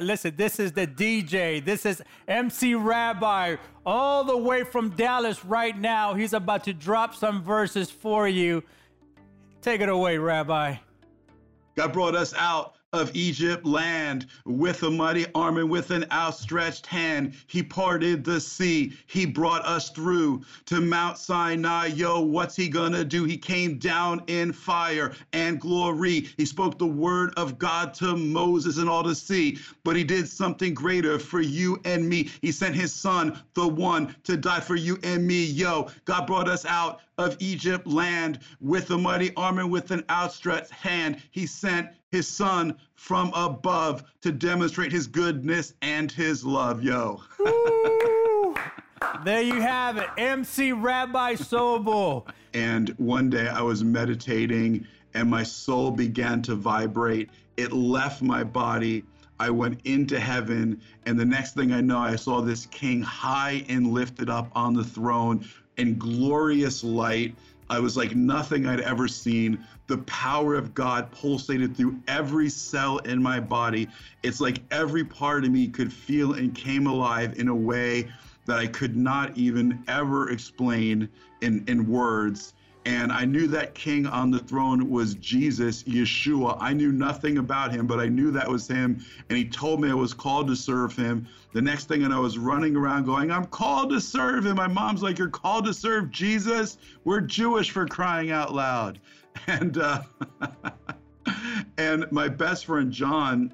Listen, this is the DJ. This is MC Rabbi, all the way from Dallas right now. He's about to drop some verses for you. Take it away, Rabbi. God brought us out of Egypt land with a mighty arm and with an outstretched hand. He parted the sea. He brought us through to Mount Sinai. Yo, what's he gonna do? He came down in fire and glory. He spoke the word of God to Moses and all to see, but he did something greater for you and me. He sent his son, the one to die for you and me. Yo, God brought us out of Egypt land with a mighty arm and with an outstretched hand. He sent his son from above to demonstrate his goodness and his love, yo. there you have it, MC Rabbi Sobel. And one day I was meditating and my soul began to vibrate. It left my body. I went into heaven, and the next thing I know, I saw this king high and lifted up on the throne in glorious light I was like nothing I'd ever seen. The power of God pulsated through every cell in my body. It's like every part of me could feel and came alive in a way that I could not even ever explain in, in words. And I knew that king on the throne was Jesus, Yeshua. I knew nothing about him, but I knew that was him. And he told me I was called to serve him. The next thing, and I was running around going, I'm called to serve him. My mom's like, You're called to serve Jesus? We're Jewish for crying out loud. And, uh, and my best friend, John,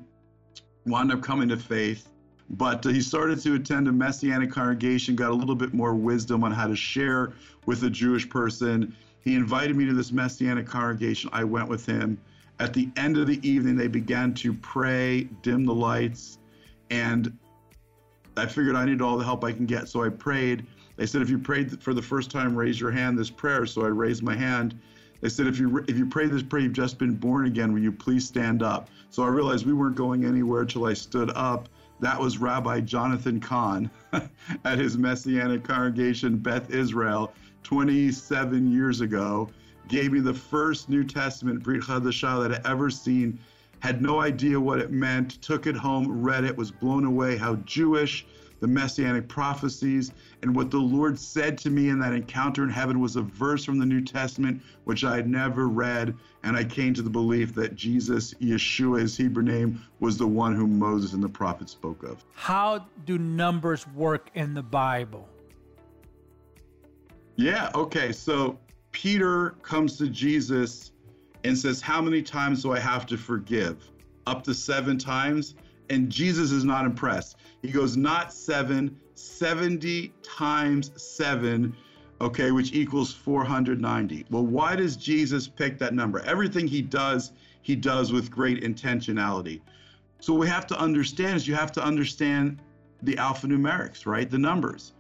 wound up coming to faith. But uh, he started to attend a messianic congregation, got a little bit more wisdom on how to share with a Jewish person he invited me to this Messianic congregation. I went with him. At the end of the evening, they began to pray, dim the lights, and I figured I needed all the help I can get. So I prayed. They said, if you prayed for the first time, raise your hand this prayer. So I raised my hand. They said, if you if you pray this prayer, you've just been born again. Will you please stand up? So I realized we weren't going anywhere till I stood up. That was Rabbi Jonathan Cahn at his Messianic congregation, Beth Israel. 27 years ago, gave me the first New Testament, Brit Chadashah, that I ever seen, had no idea what it meant, took it home, read it, was blown away how Jewish the messianic prophecies and what the Lord said to me in that encounter in heaven was a verse from the New Testament which I had never read and I came to the belief that Jesus Yeshua his Hebrew name was the one whom Moses and the prophets spoke of. How do numbers work in the Bible? Yeah, okay. So Peter comes to Jesus and says, How many times do I have to forgive? Up to seven times. And Jesus is not impressed. He goes, Not seven, 70 times seven, okay, which equals 490. Well, why does Jesus pick that number? Everything he does, he does with great intentionality. So, what we have to understand is you have to understand the alphanumerics, right? The numbers.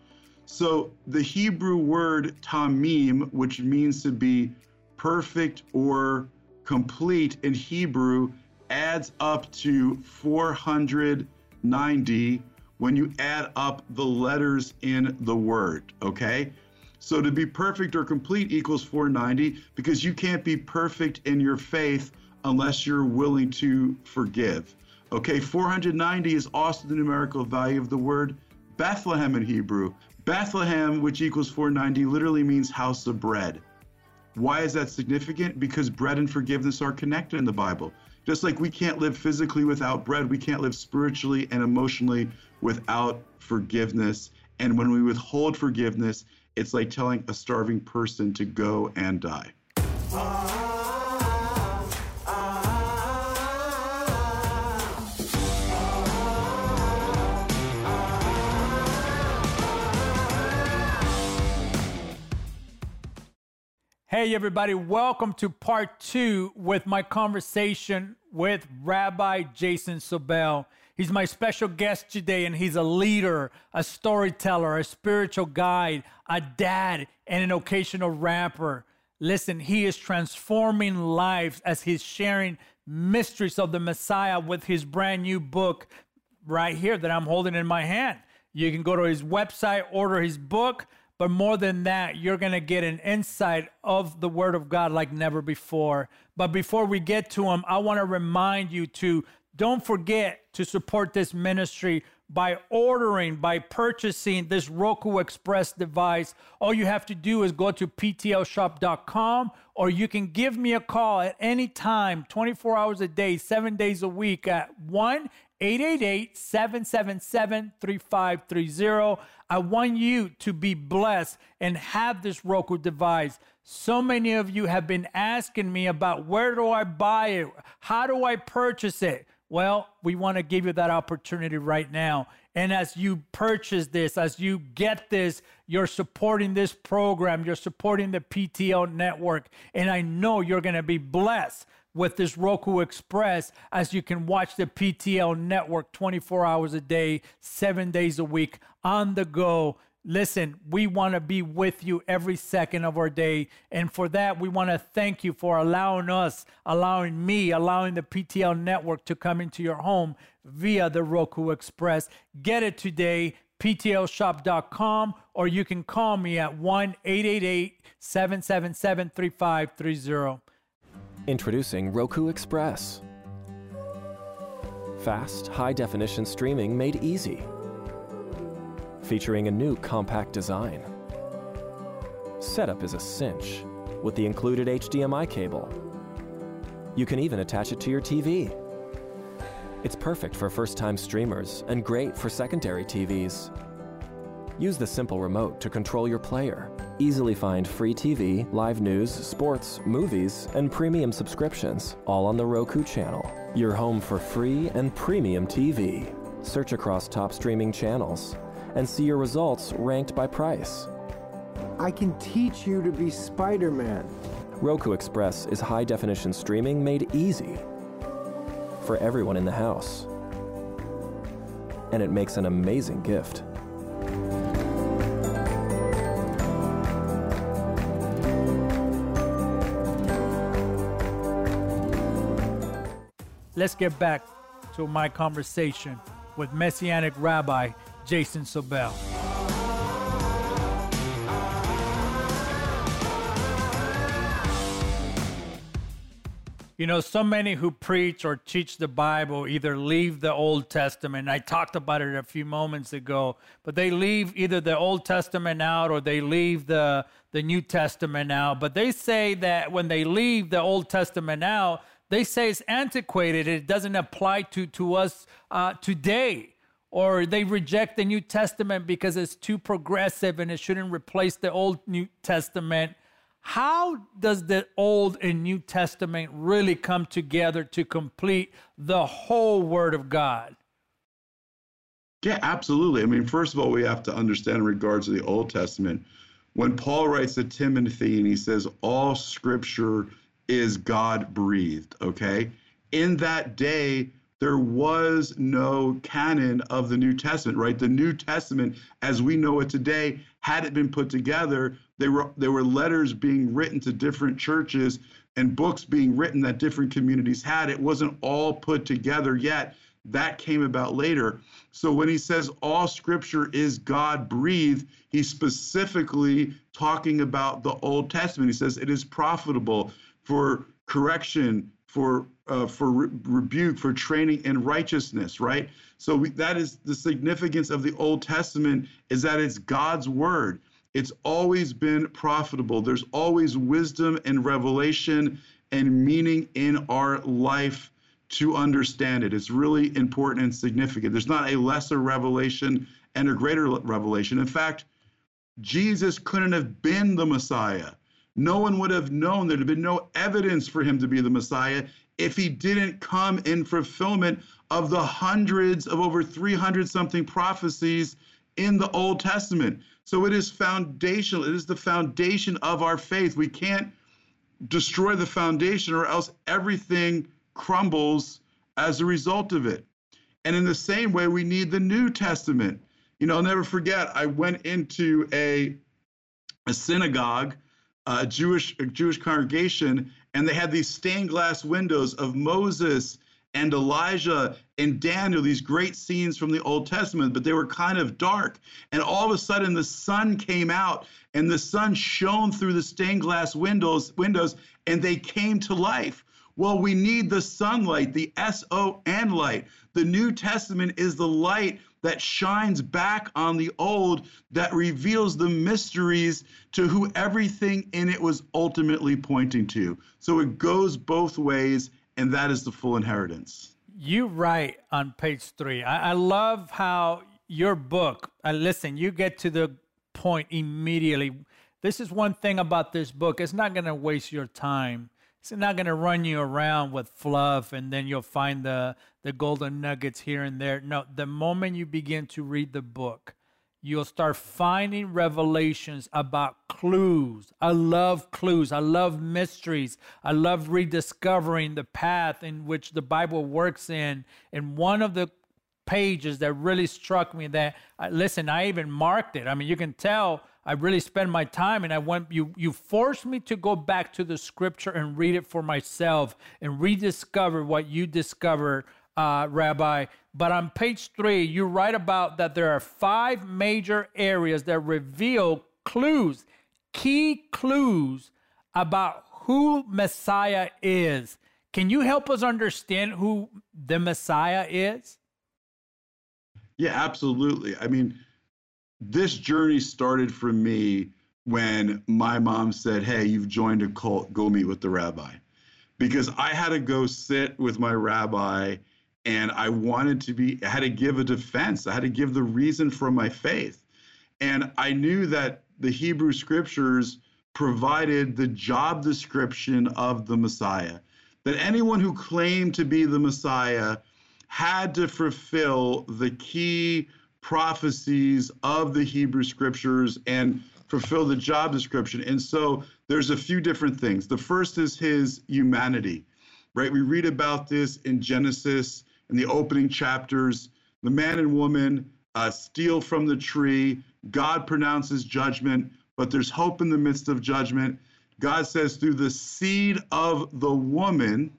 So the Hebrew word tamim, which means to be perfect or complete in Hebrew, adds up to 490 when you add up the letters in the word, okay? So to be perfect or complete equals 490 because you can't be perfect in your faith unless you're willing to forgive. Okay, 490 is also the numerical value of the word Bethlehem in Hebrew. Bethlehem, which equals 490, literally means house of bread. Why is that significant? Because bread and forgiveness are connected in the Bible. Just like we can't live physically without bread, we can't live spiritually and emotionally without forgiveness. And when we withhold forgiveness, it's like telling a starving person to go and die. Hey, everybody, welcome to part two with my conversation with Rabbi Jason Sobel. He's my special guest today, and he's a leader, a storyteller, a spiritual guide, a dad, and an occasional rapper. Listen, he is transforming lives as he's sharing mysteries of the Messiah with his brand new book right here that I'm holding in my hand. You can go to his website, order his book. But more than that, you're going to get an insight of the Word of God like never before. But before we get to them, I want to remind you to Don't forget to support this ministry by ordering, by purchasing this Roku Express device. All you have to do is go to ptlshop.com or you can give me a call at any time, 24 hours a day, seven days a week at 1 888 777 3530. I want you to be blessed and have this Roku device. So many of you have been asking me about where do I buy it? How do I purchase it? Well, we want to give you that opportunity right now. And as you purchase this, as you get this, you're supporting this program, you're supporting the PTL network. And I know you're going to be blessed with this Roku Express as you can watch the PTL network 24 hours a day, seven days a week on the go Listen, we want to be with you every second of our day. And for that, we want to thank you for allowing us, allowing me, allowing the PTL network to come into your home via the Roku Express. Get it today, ptlshop.com, or you can call me at 1 888 777 3530. Introducing Roku Express. Fast, high definition streaming made easy featuring a new compact design. Setup is a cinch with the included HDMI cable. You can even attach it to your TV. It's perfect for first-time streamers and great for secondary TVs. Use the simple remote to control your player. Easily find free TV, live news, sports, movies, and premium subscriptions, all on the Roku channel. Your home for free and premium TV. Search across top streaming channels and see your results ranked by price. I can teach you to be Spider Man. Roku Express is high definition streaming made easy for everyone in the house. And it makes an amazing gift. Let's get back to my conversation with Messianic Rabbi Jason Sobel. You know, so many who preach or teach the Bible either leave the Old Testament. I talked about it a few moments ago, but they leave either the Old Testament out or they leave the, the New Testament out. But they say that when they leave the Old Testament out, they say it's antiquated. It doesn't apply to, to us uh, today or they reject the New Testament because it's too progressive and it shouldn't replace the Old New Testament. How does the Old and New Testament really come together to complete the whole Word of God? Yeah, absolutely. I mean, first of all, we have to understand in regards to the Old Testament, when Paul writes to Timothy and he says, All scripture is God breathed, okay? In that day, there was no canon of the New Testament, right? The New Testament, as we know it today, had it been put together, there were there were letters being written to different churches and books being written that different communities had. It wasn't all put together yet. That came about later. So when he says all scripture is God breathed, he's specifically talking about the Old Testament. He says it is profitable for correction, for uh, for re- rebuke, for training in righteousness, right? So we, that is the significance of the Old Testament is that it's God's word. It's always been profitable. There's always wisdom and revelation and meaning in our life to understand it. It's really important and significant. There's not a lesser revelation and a greater revelation. In fact, Jesus couldn't have been the Messiah. No one would have known. There'd have been no evidence for him to be the Messiah if he didn't come in fulfillment of the hundreds of over 300 something prophecies in the Old Testament. So it is foundational. It is the foundation of our faith. We can't destroy the foundation or else everything crumbles as a result of it. And in the same way, we need the New Testament. You know, I'll never forget, I went into a, a synagogue, a Jewish, a Jewish congregation, and they had these stained glass windows of Moses and Elijah and Daniel, these great scenes from the Old Testament, but they were kind of dark. And all of a sudden the sun came out and the sun shone through the stained glass windows windows and they came to life. Well, we need the sunlight, the S O N light. The New Testament is the light that shines back on the old, that reveals the mysteries to who everything in it was ultimately pointing to. So it goes both ways, and that is the full inheritance. You write on page three. I, I love how your book, uh, listen, you get to the point immediately. This is one thing about this book. It's not going to waste your time. It's not going to run you around with fluff and then you'll find the, the golden nuggets here and there. No, the moment you begin to read the book, you'll start finding revelations about clues. I love clues. I love mysteries. I love rediscovering the path in which the Bible works in. And one of the pages that really struck me that, listen, I even marked it. I mean, you can tell I really spend my time and I went you you forced me to go back to the scripture and read it for myself and rediscover what you discovered, uh, Rabbi. But on page three, you write about that there are five major areas that reveal clues, key clues about who Messiah is. Can you help us understand who the Messiah is? Yeah, absolutely. I mean, this journey started for me when my mom said, Hey, you've joined a cult, go meet with the rabbi. Because I had to go sit with my rabbi and I wanted to be, I had to give a defense, I had to give the reason for my faith. And I knew that the Hebrew scriptures provided the job description of the Messiah, that anyone who claimed to be the Messiah had to fulfill the key prophecies of the Hebrew scriptures and fulfill the job description. And so there's a few different things. The first is his humanity, right? We read about this in Genesis in the opening chapters. The man and woman uh, steal from the tree. God pronounces judgment, but there's hope in the midst of judgment. God says, through the seed of the woman,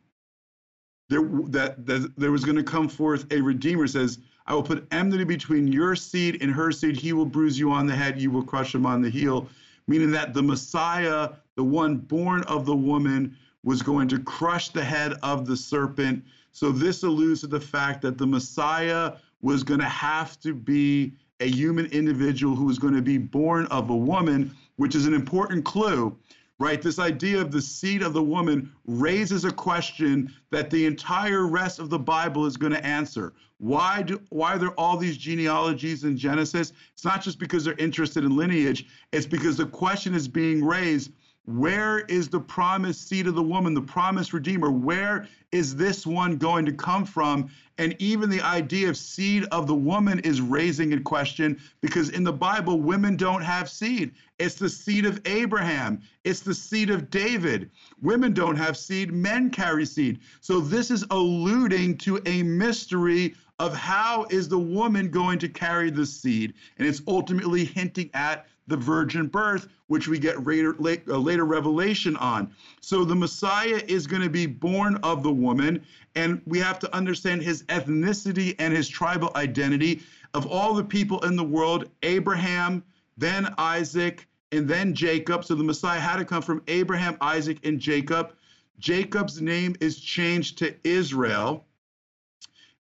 there, that, that there was going to come forth a redeemer. Says, I will put enmity between your seed and her seed. He will bruise you on the head, you will crush him on the heel. Meaning that the Messiah, the one born of the woman, was going to crush the head of the serpent. So this alludes to the fact that the Messiah was going to have to be a human individual who was going to be born of a woman, which is an important clue right? This idea of the seed of the woman raises a question that the entire rest of the Bible is going to answer. Why do why are there all these genealogies in Genesis? It's not just because they're interested in lineage, it's because the question is being raised where is the promised seed of the woman, the promised redeemer? Where is this one going to come from? And even the idea of seed of the woman is raising a question because in the Bible, women don't have seed. It's the seed of Abraham, it's the seed of David. Women don't have seed, men carry seed. So this is alluding to a mystery of how is the woman going to carry the seed. And it's ultimately hinting at the virgin birth, which we get later, uh, later revelation on. So the Messiah is going to be born of the woman, and we have to understand his ethnicity and his tribal identity. Of all the people in the world, Abraham, then Isaac, and then Jacob. So the Messiah had to come from Abraham, Isaac, and Jacob. Jacob's name is changed to Israel.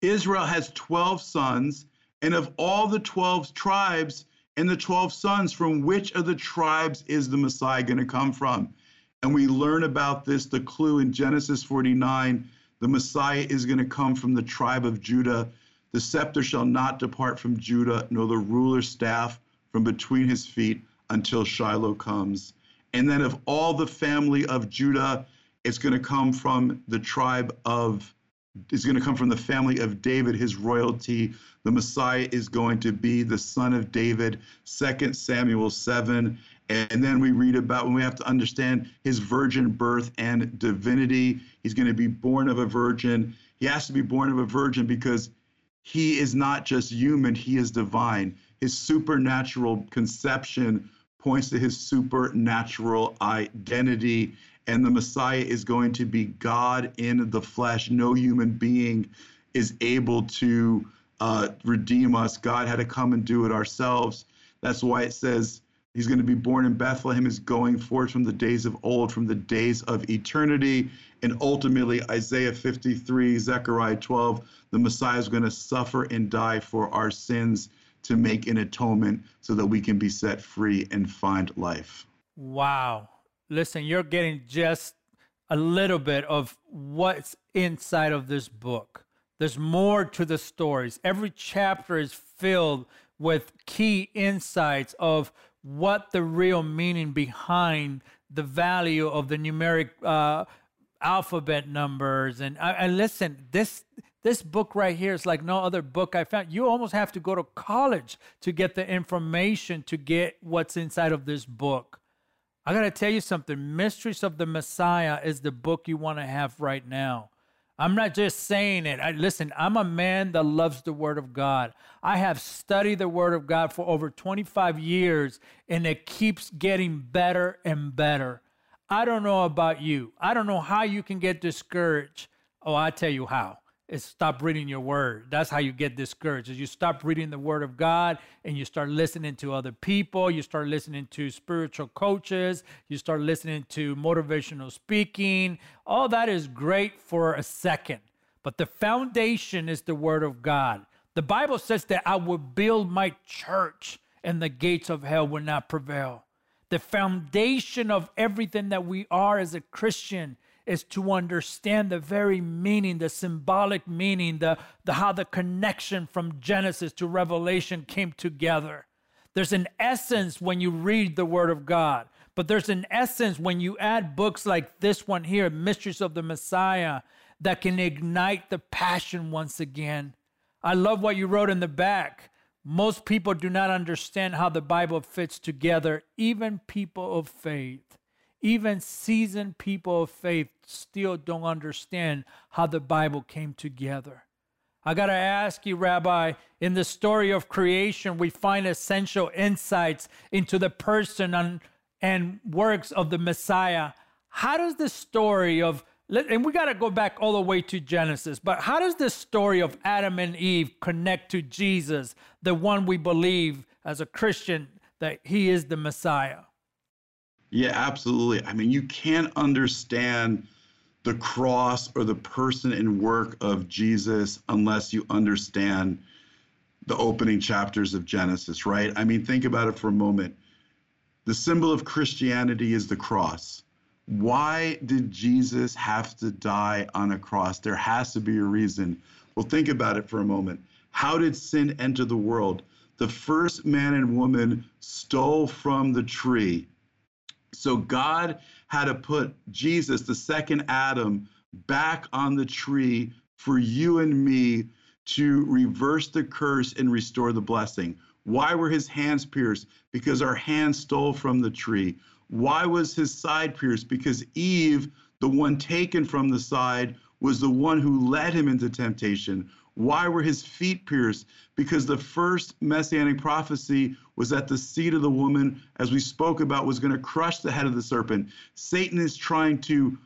Israel has 12 sons, and of all the 12 tribes, and the 12 sons, from which of the tribes is the Messiah going to come from? And we learn about this, the clue in Genesis 49 the Messiah is going to come from the tribe of Judah. The scepter shall not depart from Judah, nor the ruler's staff from between his feet until Shiloh comes. And then of all the family of Judah, it's going to come from the tribe of is going to come from the family of David, his royalty. The Messiah is going to be the son of David, 2 Samuel 7. And then we read about when we have to understand his virgin birth and divinity. He's going to be born of a virgin. He has to be born of a virgin because he is not just human, he is divine. His supernatural conception points to his supernatural identity and the Messiah is going to be God in the flesh. No human being is able to uh, redeem us. God had to come and do it ourselves. That's why it says He's going to be born in Bethlehem, is going forth from the days of old, from the days of eternity. And ultimately, Isaiah 53, Zechariah 12, the Messiah is going to suffer and die for our sins to make an atonement so that we can be set free and find life. Wow. Listen, you're getting just a little bit of what's inside of this book. There's more to the stories. Every chapter is filled with key insights of what the real meaning behind the value of the numeric uh, alphabet numbers. And, uh, and listen, this this book right here is like no other book I found. You almost have to go to college to get the information to get what's inside of this book. I got to tell you something. Mysteries of the Messiah is the book you want to have right now. I'm not just saying it. I, listen, I'm a man that loves the Word of God. I have studied the Word of God for over 25 years, and it keeps getting better and better. I don't know about you. I don't know how you can get discouraged. Oh, I tell you how is stop reading your word. That's how you get discouraged. Is you stop reading the word of God and you start listening to other people, you start listening to spiritual coaches, you start listening to motivational speaking. All that is great for a second. But the foundation is the word of God. The Bible says that I will build my church and the gates of hell will not prevail. The foundation of everything that we are as a Christian is to understand the very meaning, the symbolic meaning, the, the how the connection from Genesis to Revelation came together. There's an essence when you read the Word of God, but there's an essence when you add books like this one here, Mysteries of the Messiah, that can ignite the passion once again. I love what you wrote in the back. Most people do not understand how the Bible fits together, even people of faith. Even seasoned people of faith still don't understand how the Bible came together. I got to ask you, Rabbi, in the story of creation, we find essential insights into the person and, and works of the Messiah. How does the story of, and we got to go back all the way to Genesis, but how does the story of Adam and Eve connect to Jesus, the one we believe as a Christian that he is the Messiah? Yeah, absolutely. I mean, you can't understand the cross or the person and work of Jesus unless you understand the opening chapters of Genesis, right? I mean, think about it for a moment. The symbol of Christianity is the cross. Why did Jesus have to die on a cross? There has to be a reason. Well, think about it for a moment. How did sin enter the world? The first man and woman stole from the tree so God had to put Jesus, the second Adam, back on the tree for you and me to reverse the curse and restore the blessing. Why were his hands pierced? Because our hands stole from the tree. Why was his side pierced? Because Eve, the one taken from the side, was the one who led him into temptation. Why were his feet pierced? Because the first messianic prophecy was that the seed of the woman, as we spoke about, was going to crush the head of the serpent. Satan is trying to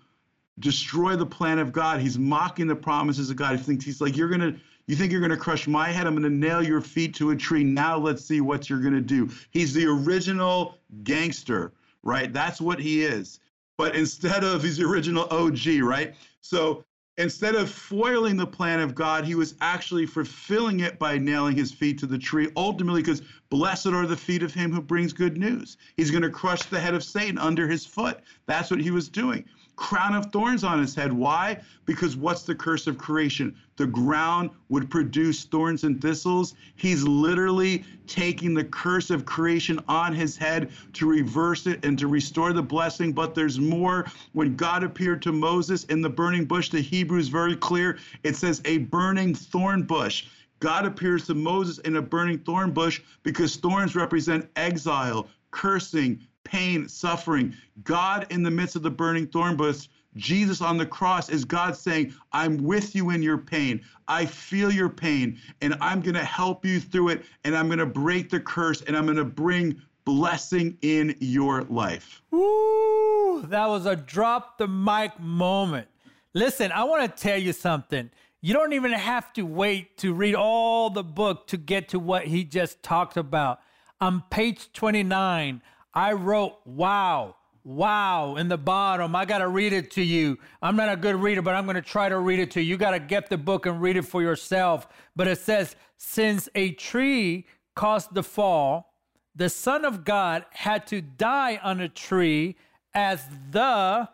destroy the plan of God. He's mocking the promises of God. He thinks he's like, you're going to, you think you're going to crush my head? I'm going to nail your feet to a tree. Now let's see what you're going to do. He's the original gangster, right? That's what he is. But instead of, he's the original OG, right? So instead of foiling the plan of God, he was actually fulfilling it by nailing his feet to the tree, ultimately, because blessed are the feet of him who brings good news. He's going to crush the head of Satan under his foot. That's what he was doing crown of thorns on his head. Why? Because what's the curse of creation? The ground would produce thorns and thistles. He's literally taking the curse of creation on his head to reverse it and to restore the blessing. But there's more. When God appeared to Moses in the burning bush, the Hebrew is very clear. It says a burning thorn bush. God appears to Moses in a burning thorn bush because thorns represent exile, cursing, pain, suffering. God in the midst of the burning thorn bush, Jesus on the cross is God saying, I'm with you in your pain. I feel your pain, and I'm going to help you through it, and I'm going to break the curse, and I'm going to bring blessing in your life. Ooh, that was a drop the mic moment. Listen, I want to tell you something. You don't even have to wait to read all the book to get to what he just talked about. On page 29, I wrote wow, wow in the bottom. I got to read it to you. I'm not a good reader, but I'm going to try to read it to you. You got to get the book and read it for yourself. But it says, since a tree caused the fall, the Son of God had to die on a tree as the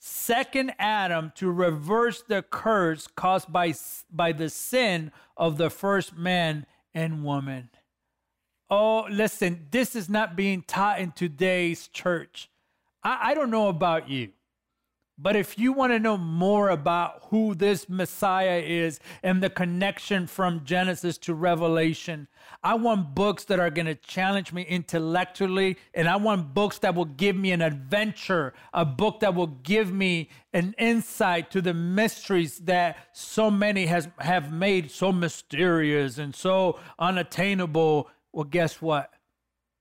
second Adam to reverse the curse caused by, by the sin of the first man and woman. Oh, listen, this is not being taught in today's church. I, I don't know about you, but if you want to know more about who this Messiah is and the connection from Genesis to Revelation, I want books that are going to challenge me intellectually, and I want books that will give me an adventure, a book that will give me an insight to the mysteries that so many has have made so mysterious and so unattainable. Well, guess what?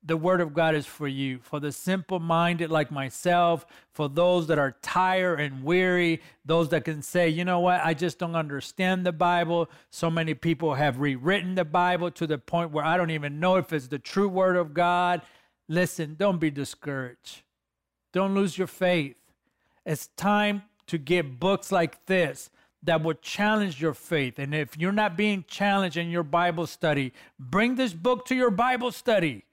the word of God is for you, for the simple minded like myself, for those that are tired and weary, those that can say, you know what, I just don't understand the Bible. So many people have rewritten the Bible to the point where I don't even know if it's the true word of God. Listen, don't be discouraged. Don't lose your faith. It's time to get books like this that will challenge your faith. And if you're not being challenged in your Bible study, bring this book to your Bible study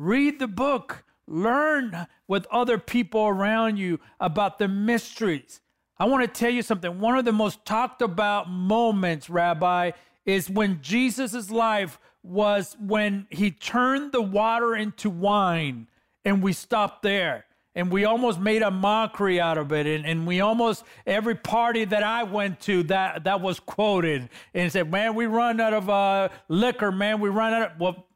Read the book. Learn with other people around you about the mysteries. I want to tell you something. One of the most talked about moments, Rabbi, is when Jesus' life was when he turned the water into wine, and we stopped there. And we almost made a mockery out of it. And, and we almost, every party that I went to, that, that was quoted and said, Man, we run out of uh, liquor, man. We run out of, well,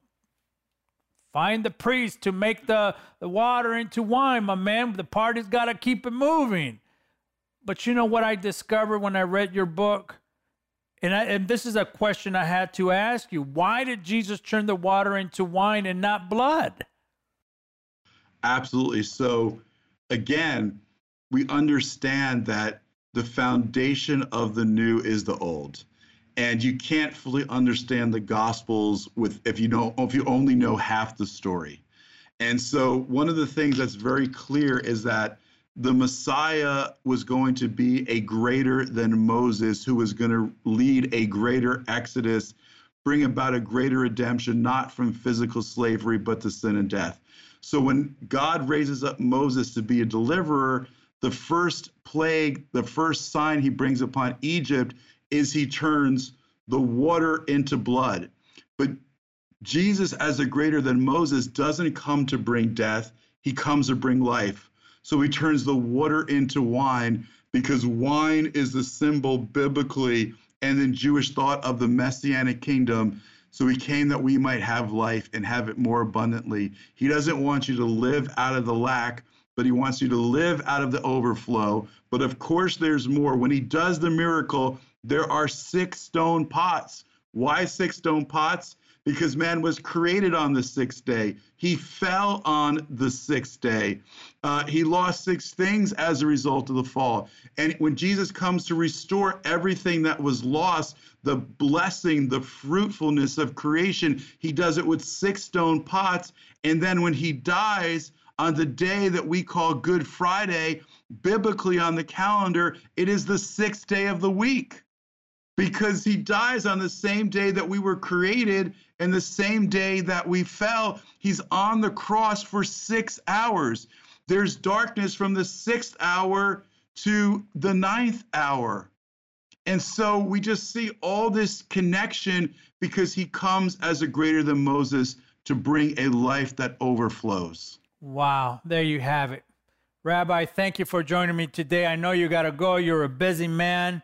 Find the priest to make the, the water into wine, my man. The party's got to keep it moving. But you know what I discovered when I read your book? And, I, and this is a question I had to ask you. Why did Jesus turn the water into wine and not blood? Absolutely. So, again, we understand that the foundation of the new is the old. And you can't fully understand the gospels with if you know if you only know half the story. And so one of the things that's very clear is that the messiah was going to be a greater than moses who was going to lead a greater exodus bring about a greater redemption not from physical slavery but to sin and death so when god raises up moses to be a deliverer the first plague the first sign he brings upon egypt is he turns the water into blood. But Jesus, as a greater than Moses, doesn't come to bring death, he comes to bring life. So he turns the water into wine because wine is the symbol biblically and in Jewish thought of the messianic kingdom. So he came that we might have life and have it more abundantly. He doesn't want you to live out of the lack, but he wants you to live out of the overflow. But of course, there's more. When he does the miracle, there are six stone pots. Why six stone pots? Because man was created on the sixth day. He fell on the sixth day. Uh, he lost six things as a result of the fall. And when Jesus comes to restore everything that was lost, the blessing, the fruitfulness of creation, he does it with six stone pots. And then when he dies, on the day that we call Good Friday, biblically on the calendar, it is the sixth day of the week because he dies on the same day that we were created and the same day that we fell. He's on the cross for six hours. There's darkness from the sixth hour to the ninth hour. And so we just see all this connection because he comes as a greater than Moses to bring a life that overflows. Wow, there you have it. Rabbi, thank you for joining me today. I know you got to go. You're a busy man.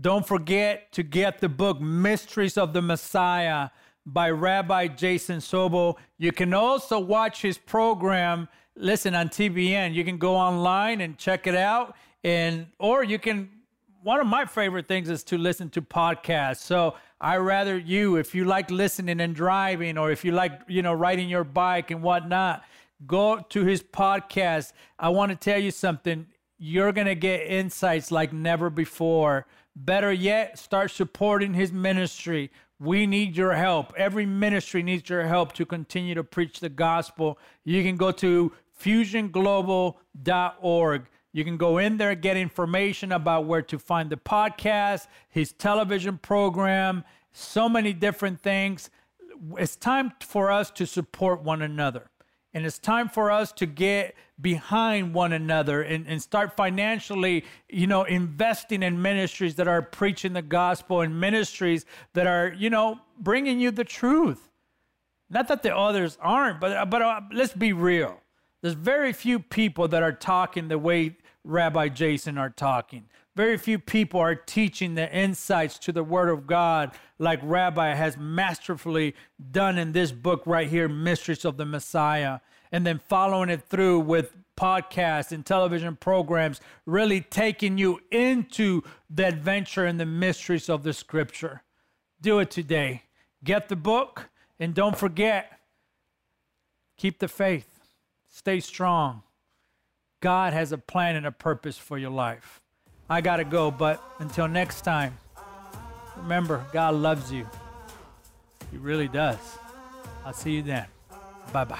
Don't forget to get the book Mysteries of the Messiah by Rabbi Jason Sobel. You can also watch his program, listen on TBN. You can go online and check it out and or you can one of my favorite things is to listen to podcasts. So I rather you, if you like listening and driving, or if you like, you know, riding your bike and whatnot, go to his podcast. I want to tell you something. You're gonna get insights like never before Better yet, start supporting his ministry. We need your help. Every ministry needs your help to continue to preach the gospel. You can go to fusionglobal.org. You can go in there, get information about where to find the podcast, his television program, so many different things. It's time for us to support one another. And it's time for us to get behind one another and, and start financially, you know, investing in ministries that are preaching the gospel and ministries that are, you know, bringing you the truth. Not that the others aren't, but but uh, let's be real. There's very few people that are talking the way Rabbi Jason are talking. Very few people are teaching the insights to the Word of God like Rabbi has masterfully done in this book right here, Mysteries of the Messiah, and then following it through with podcasts and television programs, really taking you into the adventure and the mysteries of the Scripture. Do it today. Get the book, and don't forget, keep the faith, stay strong. God has a plan and a purpose for your life. I got to go, but until next time, remember, God loves you. He really does. I'll see you then. Bye bye.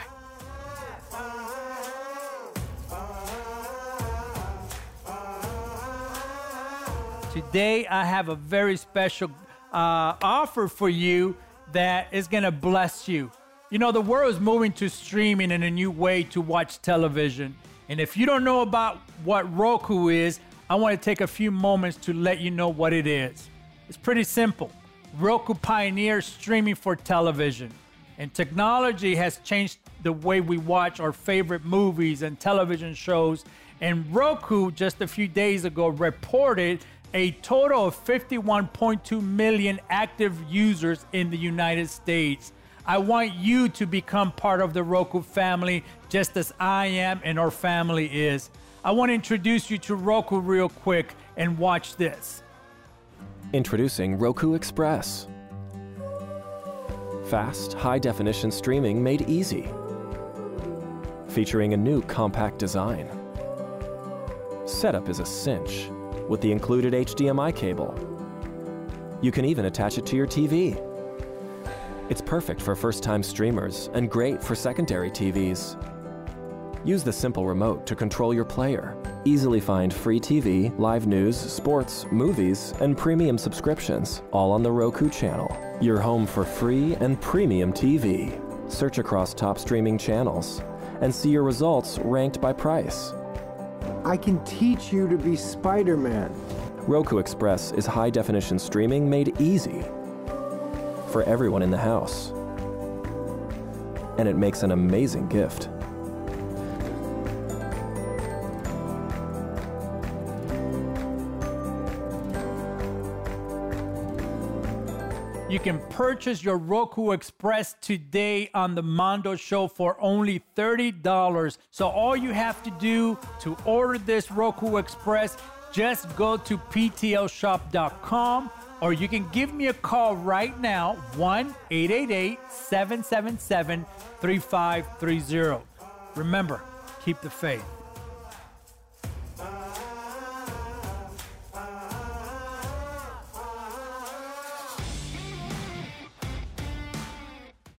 Today, I have a very special uh, offer for you that is going to bless you. You know, the world is moving to streaming in a new way to watch television. And if you don't know about what Roku is, I want to take a few moments to let you know what it is. It's pretty simple. Roku pioneers streaming for television, and technology has changed the way we watch our favorite movies and television shows. And Roku, just a few days ago, reported a total of 51.2 million active users in the United States. I want you to become part of the Roku family just as I am and our family is. I want to introduce you to Roku real quick and watch this. Introducing Roku Express. Fast, high definition streaming made easy. Featuring a new compact design. Setup is a cinch with the included HDMI cable. You can even attach it to your TV. It's perfect for first time streamers and great for secondary TVs. Use the simple remote to control your player. Easily find free TV, live news, sports, movies, and premium subscriptions, all on the Roku channel. Your home for free and premium TV. Search across top streaming channels and see your results ranked by price. I can teach you to be Spider Man. Roku Express is high definition streaming made easy for everyone in the house. And it makes an amazing gift. You can purchase your Roku Express today on the Mondo Show for only $30. So all you have to do to order this Roku Express, just go to ptlshop.com or you can give me a call right now 1-888-777-3530. Remember, keep the faith.